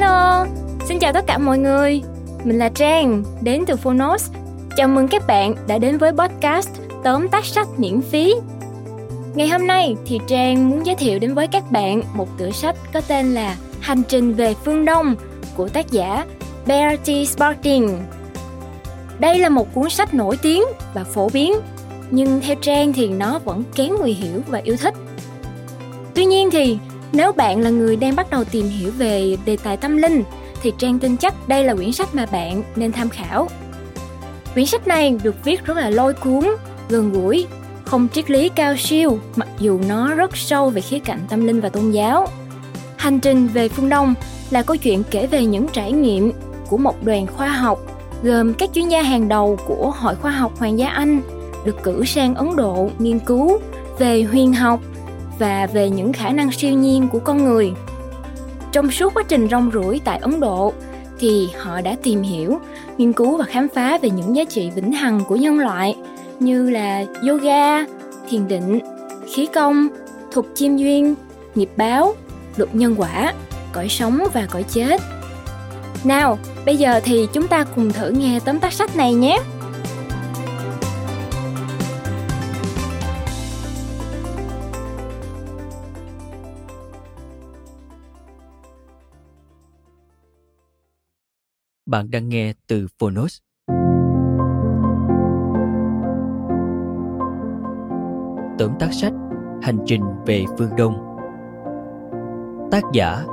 Hello, xin chào tất cả mọi người. Mình là Trang, đến từ Phonos. Chào mừng các bạn đã đến với podcast tóm tắt sách miễn phí. Ngày hôm nay thì Trang muốn giới thiệu đến với các bạn một tựa sách có tên là Hành trình về phương Đông của tác giả Bertie T. Đây là một cuốn sách nổi tiếng và phổ biến, nhưng theo Trang thì nó vẫn kém người hiểu và yêu thích. Tuy nhiên thì nếu bạn là người đang bắt đầu tìm hiểu về đề tài tâm linh thì Trang tin chắc đây là quyển sách mà bạn nên tham khảo. Quyển sách này được viết rất là lôi cuốn, gần gũi, không triết lý cao siêu mặc dù nó rất sâu về khía cạnh tâm linh và tôn giáo. Hành trình về phương Đông là câu chuyện kể về những trải nghiệm của một đoàn khoa học gồm các chuyên gia hàng đầu của Hội Khoa học Hoàng gia Anh được cử sang Ấn Độ nghiên cứu về huyền học và về những khả năng siêu nhiên của con người. Trong suốt quá trình rong ruổi tại Ấn Độ thì họ đã tìm hiểu, nghiên cứu và khám phá về những giá trị vĩnh hằng của nhân loại như là yoga, thiền định, khí công, thuật chiêm duyên, nghiệp báo, luật nhân quả, cõi sống và cõi chết. Nào, bây giờ thì chúng ta cùng thử nghe tóm tắt sách này nhé. Bạn đang nghe từ Phonos. Tóm tắt sách, Hành trình về phương Đông Tác giả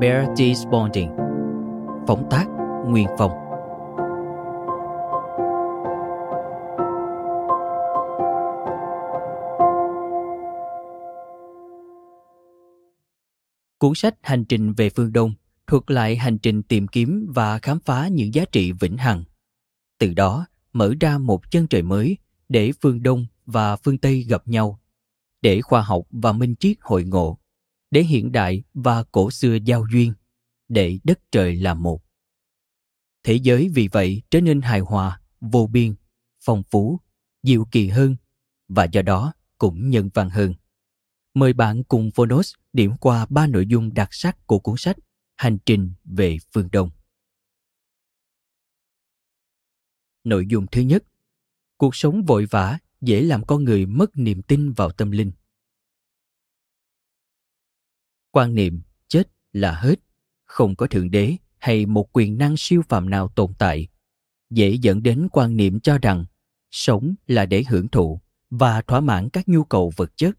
Bear T. Sponding Phóng tác, Nguyên Phong Cuốn sách Hành trình về phương Đông thuật lại hành trình tìm kiếm và khám phá những giá trị vĩnh hằng. Từ đó mở ra một chân trời mới để phương Đông và phương Tây gặp nhau, để khoa học và minh triết hội ngộ, để hiện đại và cổ xưa giao duyên, để đất trời là một. Thế giới vì vậy trở nên hài hòa, vô biên, phong phú, diệu kỳ hơn và do đó cũng nhân văn hơn. Mời bạn cùng Phonos điểm qua ba nội dung đặc sắc của cuốn sách Hành trình về phương Đông. Nội dung thứ nhất, cuộc sống vội vã dễ làm con người mất niềm tin vào tâm linh. Quan niệm chết là hết, không có thượng đế hay một quyền năng siêu phàm nào tồn tại, dễ dẫn đến quan niệm cho rằng sống là để hưởng thụ và thỏa mãn các nhu cầu vật chất.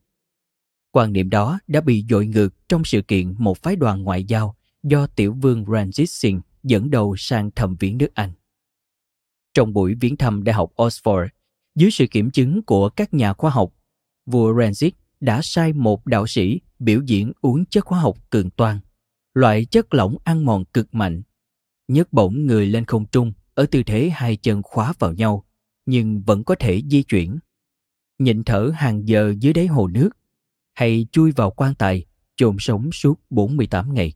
Quan niệm đó đã bị dội ngược trong sự kiện một phái đoàn ngoại giao do tiểu vương Ranjit Singh dẫn đầu sang thăm viếng nước Anh. Trong buổi viếng thăm Đại học Oxford, dưới sự kiểm chứng của các nhà khoa học, vua Ranjit đã sai một đạo sĩ biểu diễn uống chất hóa học cường toan, loại chất lỏng ăn mòn cực mạnh, nhấc bổng người lên không trung ở tư thế hai chân khóa vào nhau, nhưng vẫn có thể di chuyển. Nhịn thở hàng giờ dưới đáy hồ nước, hay chui vào quan tài, chôn sống suốt 48 ngày.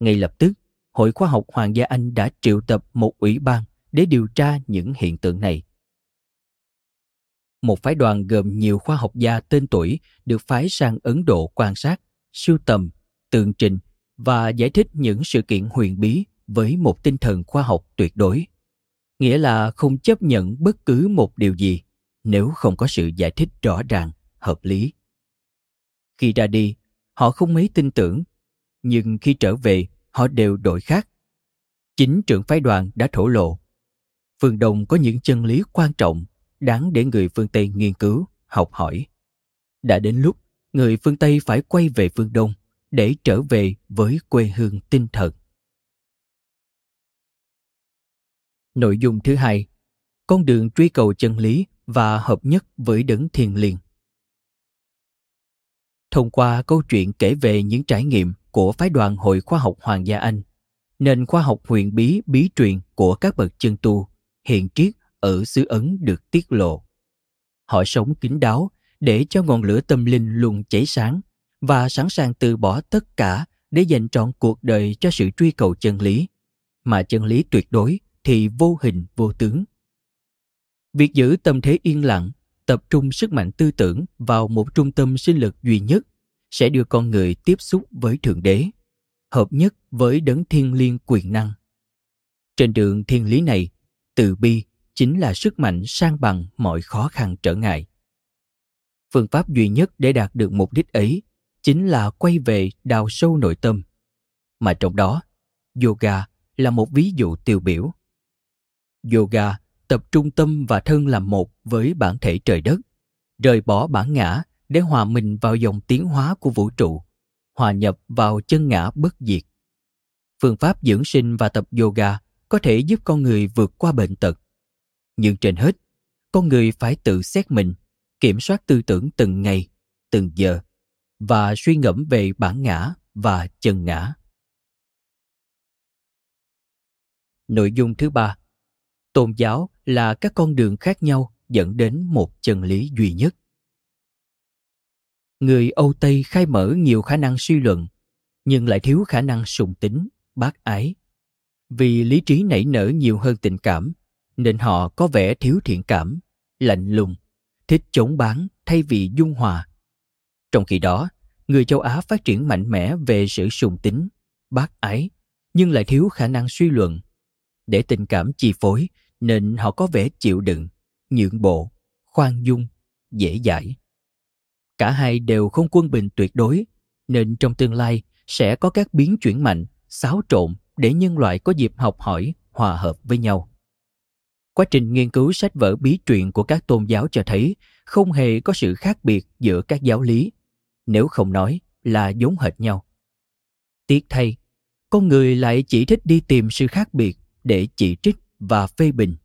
Ngay lập tức, Hội Khoa học Hoàng gia Anh đã triệu tập một ủy ban để điều tra những hiện tượng này. Một phái đoàn gồm nhiều khoa học gia tên tuổi được phái sang Ấn Độ quan sát, sưu tầm, tường trình và giải thích những sự kiện huyền bí với một tinh thần khoa học tuyệt đối. Nghĩa là không chấp nhận bất cứ một điều gì nếu không có sự giải thích rõ ràng, hợp lý. Khi ra đi, họ không mấy tin tưởng nhưng khi trở về, họ đều đổi khác. Chính trưởng phái đoàn đã thổ lộ. Phương đông có những chân lý quan trọng đáng để người phương tây nghiên cứu, học hỏi. Đã đến lúc, người phương tây phải quay về phương đông để trở về với quê hương tinh thần. Nội dung thứ hai, con đường truy cầu chân lý và hợp nhất với đấng thiền liền. thông qua câu chuyện kể về những trải nghiệm của phái đoàn Hội Khoa học Hoàng gia Anh, nền khoa học huyền bí bí truyền của các bậc chân tu, hiện triết ở xứ Ấn được tiết lộ. Họ sống kín đáo để cho ngọn lửa tâm linh luôn cháy sáng và sẵn sàng từ bỏ tất cả để dành trọn cuộc đời cho sự truy cầu chân lý, mà chân lý tuyệt đối thì vô hình vô tướng. Việc giữ tâm thế yên lặng, tập trung sức mạnh tư tưởng vào một trung tâm sinh lực duy nhất sẽ đưa con người tiếp xúc với thượng đế hợp nhất với đấng thiên liêng quyền năng. Trên đường thiên lý này, từ bi chính là sức mạnh sang bằng mọi khó khăn trở ngại. Phương pháp duy nhất để đạt được mục đích ấy chính là quay về đào sâu nội tâm. Mà trong đó, yoga là một ví dụ tiêu biểu. Yoga tập trung tâm và thân làm một với bản thể trời đất, rời bỏ bản ngã để hòa mình vào dòng tiến hóa của vũ trụ, hòa nhập vào chân ngã bất diệt. Phương pháp dưỡng sinh và tập yoga có thể giúp con người vượt qua bệnh tật. Nhưng trên hết, con người phải tự xét mình, kiểm soát tư tưởng từng ngày, từng giờ và suy ngẫm về bản ngã và chân ngã. Nội dung thứ ba Tôn giáo là các con đường khác nhau dẫn đến một chân lý duy nhất. Người Âu Tây khai mở nhiều khả năng suy luận, nhưng lại thiếu khả năng sùng tính, bác ái. Vì lý trí nảy nở nhiều hơn tình cảm, nên họ có vẻ thiếu thiện cảm, lạnh lùng, thích chống bán thay vì dung hòa. Trong khi đó, người châu Á phát triển mạnh mẽ về sự sùng tính, bác ái, nhưng lại thiếu khả năng suy luận. Để tình cảm chi phối nên họ có vẻ chịu đựng, nhượng bộ, khoan dung, dễ dãi. Cả hai đều không quân bình tuyệt đối, nên trong tương lai sẽ có các biến chuyển mạnh, xáo trộn để nhân loại có dịp học hỏi, hòa hợp với nhau. Quá trình nghiên cứu sách vở bí truyền của các tôn giáo cho thấy không hề có sự khác biệt giữa các giáo lý, nếu không nói là giống hệt nhau. Tiếc thay, con người lại chỉ thích đi tìm sự khác biệt để chỉ trích và phê bình.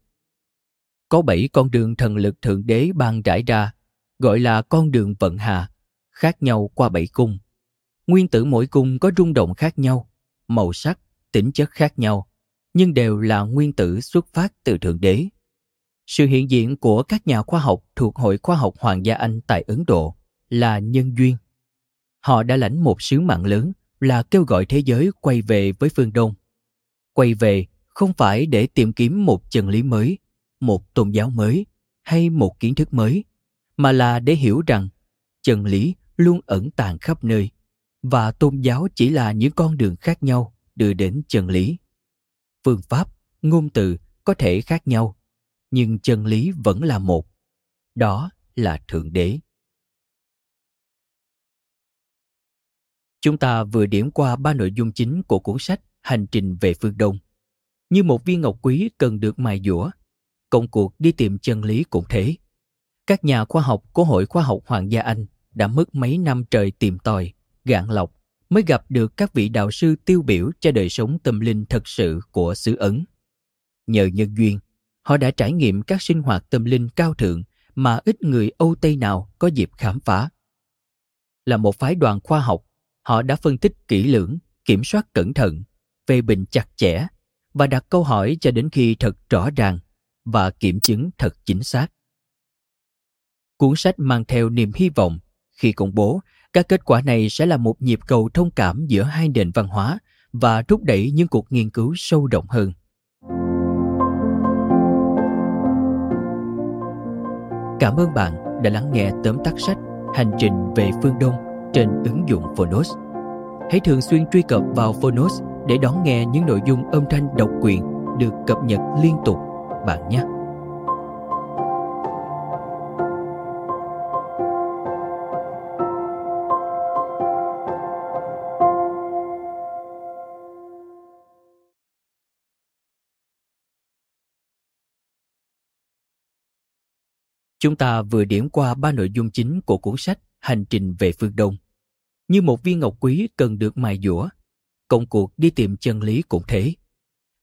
Có bảy con đường thần lực thượng đế ban trải ra, gọi là con đường vận hà, khác nhau qua bảy cung. Nguyên tử mỗi cung có rung động khác nhau, màu sắc, tính chất khác nhau, nhưng đều là nguyên tử xuất phát từ thượng đế. Sự hiện diện của các nhà khoa học thuộc Hội Khoa học Hoàng gia Anh tại Ấn Độ là nhân duyên. Họ đã lãnh một sứ mạng lớn là kêu gọi thế giới quay về với phương Đông. Quay về không phải để tìm kiếm một chân lý mới một tôn giáo mới hay một kiến thức mới mà là để hiểu rằng chân lý luôn ẩn tàng khắp nơi và tôn giáo chỉ là những con đường khác nhau đưa đến chân lý phương pháp, ngôn từ có thể khác nhau, nhưng chân lý vẫn là một đó là thượng đế chúng ta vừa điểm qua ba nội dung chính của cuốn sách hành trình về phương đông như một viên ngọc quý cần được mài dũa. Công cuộc đi tìm chân lý cũng thế. Các nhà khoa học của Hội Khoa học Hoàng gia Anh đã mất mấy năm trời tìm tòi, gạn lọc mới gặp được các vị đạo sư tiêu biểu cho đời sống tâm linh thật sự của xứ Ấn. Nhờ nhân duyên, họ đã trải nghiệm các sinh hoạt tâm linh cao thượng mà ít người Âu Tây nào có dịp khám phá. Là một phái đoàn khoa học, họ đã phân tích kỹ lưỡng, kiểm soát cẩn thận, phê bình chặt chẽ và đặt câu hỏi cho đến khi thật rõ ràng và kiểm chứng thật chính xác. Cuốn sách mang theo niềm hy vọng khi công bố, các kết quả này sẽ là một nhịp cầu thông cảm giữa hai nền văn hóa và thúc đẩy những cuộc nghiên cứu sâu rộng hơn. Cảm ơn bạn đã lắng nghe tóm tắt sách Hành trình về phương Đông trên ứng dụng Phonos. Hãy thường xuyên truy cập vào Phonos để đón nghe những nội dung âm thanh độc quyền được cập nhật liên tục bạn nhé. Chúng ta vừa điểm qua ba nội dung chính của cuốn sách Hành trình về phương Đông. Như một viên ngọc quý cần được mài dũa công cuộc đi tìm chân lý cũng thế.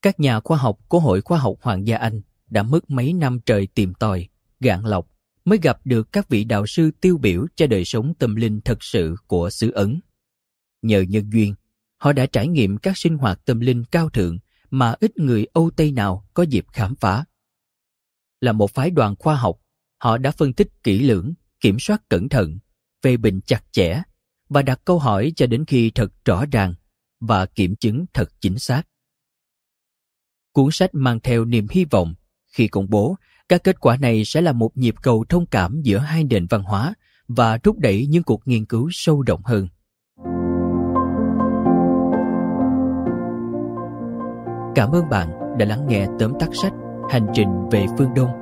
Các nhà khoa học của Hội Khoa học Hoàng gia Anh đã mất mấy năm trời tìm tòi, gạn lọc mới gặp được các vị đạo sư tiêu biểu cho đời sống tâm linh thật sự của xứ Ấn. Nhờ nhân duyên, họ đã trải nghiệm các sinh hoạt tâm linh cao thượng mà ít người Âu Tây nào có dịp khám phá. Là một phái đoàn khoa học, họ đã phân tích kỹ lưỡng, kiểm soát cẩn thận, phê bình chặt chẽ và đặt câu hỏi cho đến khi thật rõ ràng và kiểm chứng thật chính xác. Cuốn sách mang theo niềm hy vọng khi công bố các kết quả này sẽ là một nhịp cầu thông cảm giữa hai nền văn hóa và thúc đẩy những cuộc nghiên cứu sâu rộng hơn. Cảm ơn bạn đã lắng nghe tóm tắt sách Hành trình về phương Đông